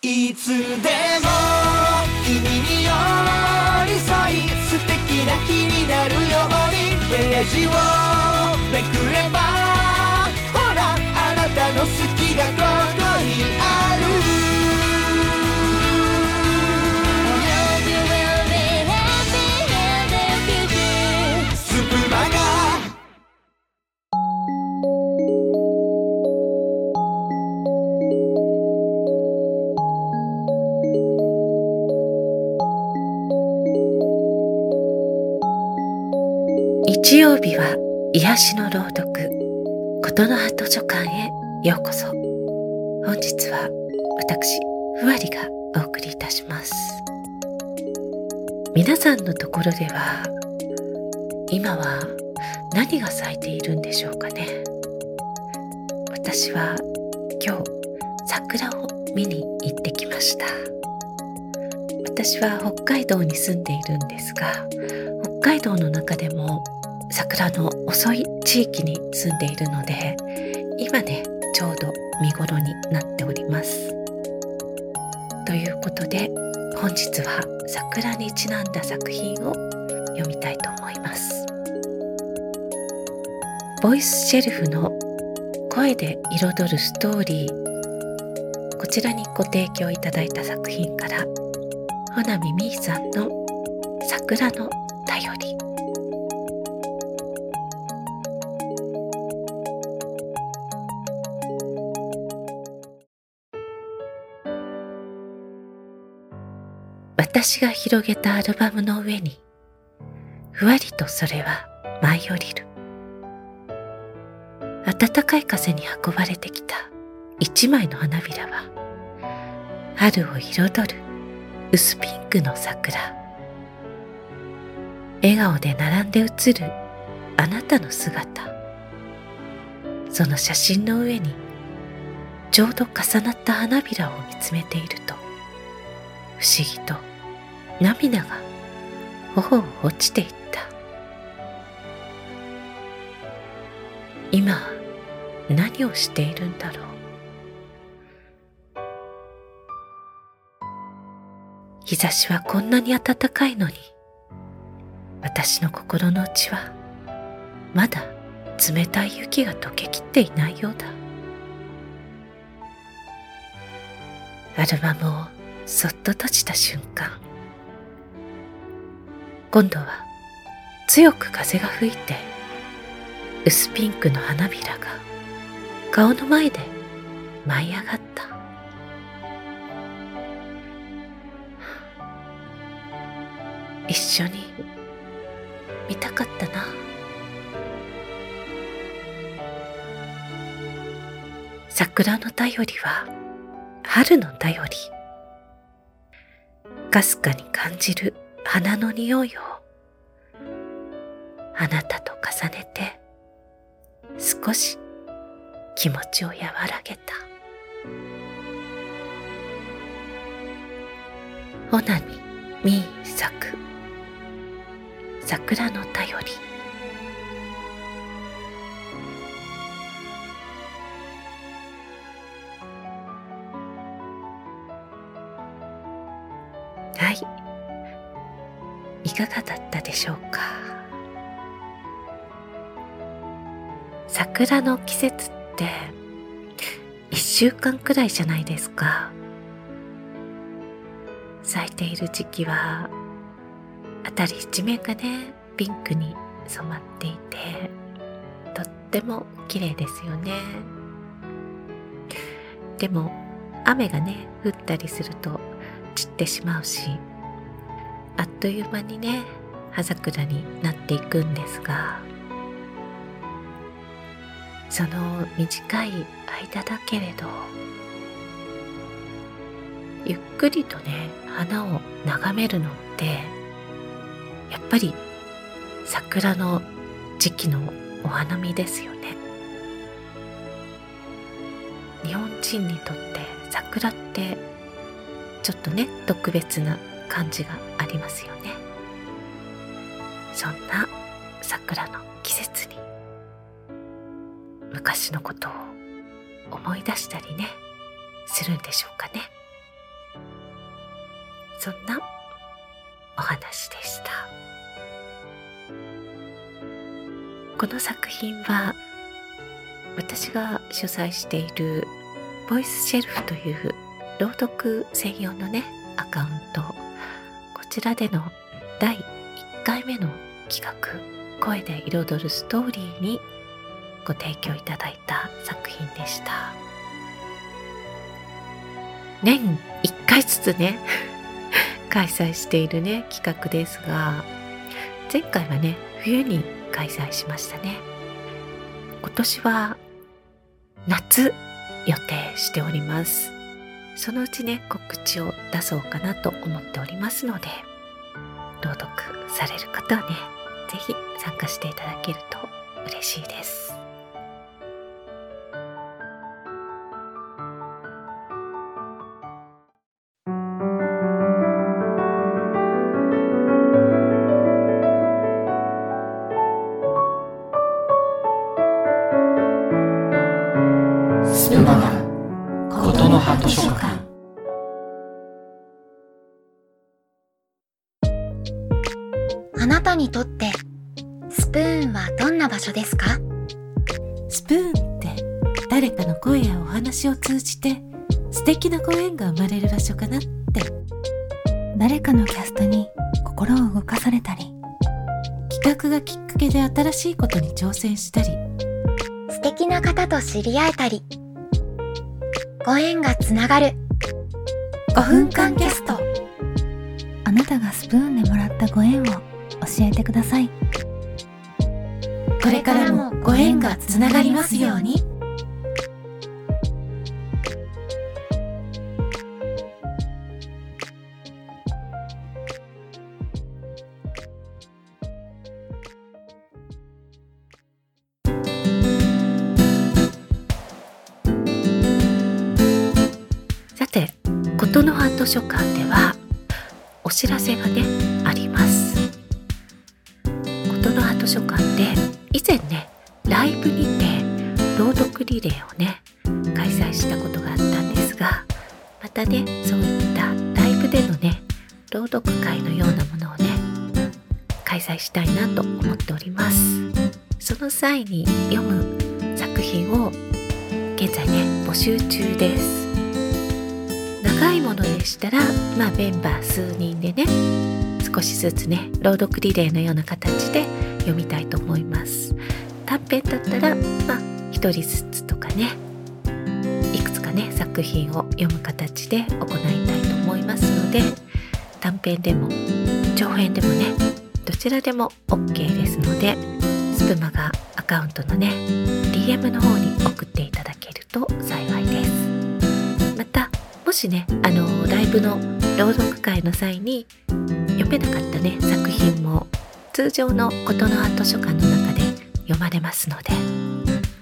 いつでも君に寄り添い素敵な日になるように。ページをめくればほらあなたの好きがこう。日曜日は癒しの朗読琴の葉図書館へようこそ。本日は私ふわりがお送りいたします。皆さんのところでは今は何が咲いているんでしょうかね。私は今日桜を見に行ってきました。私は北海道に住んでいるんですが北海道の中でも桜の遅い地域に住んでいるので今ねちょうど見頃になっております。ということで本日は桜にちなんだ作品を読みたいと思います。ボイスシェルフの声で彩るストーリー。こちらにご提供いただいた作品からほなみみーさんの桜の便り。私が広げたアルバムの上にふわりとそれは舞い降りる。暖かい風に運ばれてきた一枚の花びらは春を彩る薄ピンクの桜。笑顔で並んで写るあなたの姿。その写真の上にちょうど重なった花びらを見つめていると不思議と涙が頬を落ちていった。今何をしているんだろう。日差しはこんなに暖かいのに私の心の内はまだ冷たい雪が溶けきっていないようだ。アルバムをそっと閉じた瞬間今度は強く風が吹いて薄ピンクの花びらが顔の前で舞い上がった。一緒に見たかったな。桜の便りは春の便り。かすかに感じる。花の匂いを。あなたと重ねて少し気持ちを和らげた。ほなみみー作桜の便り。いかがだったでしょうか？桜の季節って一週間くらいじゃないですか。咲いている時期は辺り一面がねピンクに染まっていてとっても綺麗ですよね。でも雨がね降ったりすると散ってしまうしあっという間にね葉桜になっていくんですがその短い間だけれどゆっくりとね花を眺めるのってやっぱり桜の時期のお花見ですよね。日本人にとって桜ってちょっとね特別な感じがありますよね。そんな桜の季節に昔のことを思い出したりねするんでしょうかね。そんなお話でした。この作品は私が主催しているボイスシェルフという朗読専用のねアカウントちらでの第1回目の企画声で彩るストーリーにご提供いただいた作品でした。年1回ずつね 開催しているね企画ですが前回はね冬に開催しましたね。今年は夏予定しております。そのうちね告知を出そうかなと思っておりますので朗読される方はね是非参加していただけると嬉しいです。ことの葉図書館あなたにとってスプーンはどんな場所ですか？スプーンって誰かの声やお話を通じて素敵なご縁が生まれる場所かなって。誰かのキャストに心を動かされたり企画がきっかけで新しいことに挑戦したり。素敵な方と知り合えたりご縁がつながる。5分間キャスト。あなたがスプーンでもらったご縁を教えてください。これからもご縁がつながりますように琴の葉図書館ではお知らせがねあります。琴の葉図書館で以前ねライブにて朗読リレーをね開催したことがあったんですがまたねそういったライブでのね朗読会のようなものをね開催したいなと思っております。その際に読む作品を現在ね募集中です。のでしたらまあメンバー数人でね少しずつね朗読リレーのような形で読みたいと思います。短編だったらまあ一人ずつとかねいくつかね作品を読む形で行いたいと思いますので短編でも長編でもねどちらでも OK ですのでスプマガアカウントのね DM の方に送っていただけると幸いです。もしねあのライブの朗読会の際に読めなかったね作品も。通常の琴の葉図書館の中で読まれますので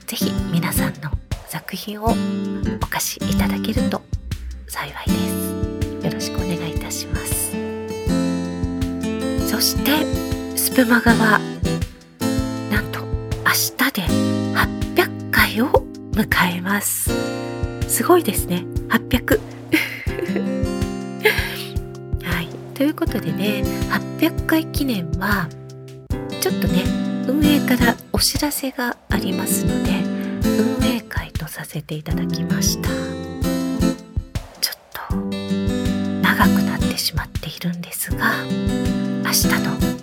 ぜひ皆さんの作品をお貸しいただけると幸いです。よろしくお願いいたします。そしてスプマガはなんと明日で800回を迎えます。すごいですね。800いということでね800回記念はちょっとね運営からお知らせがありますので運営会とさせていただきました。ちょっと長くなってしまっているんですが明日の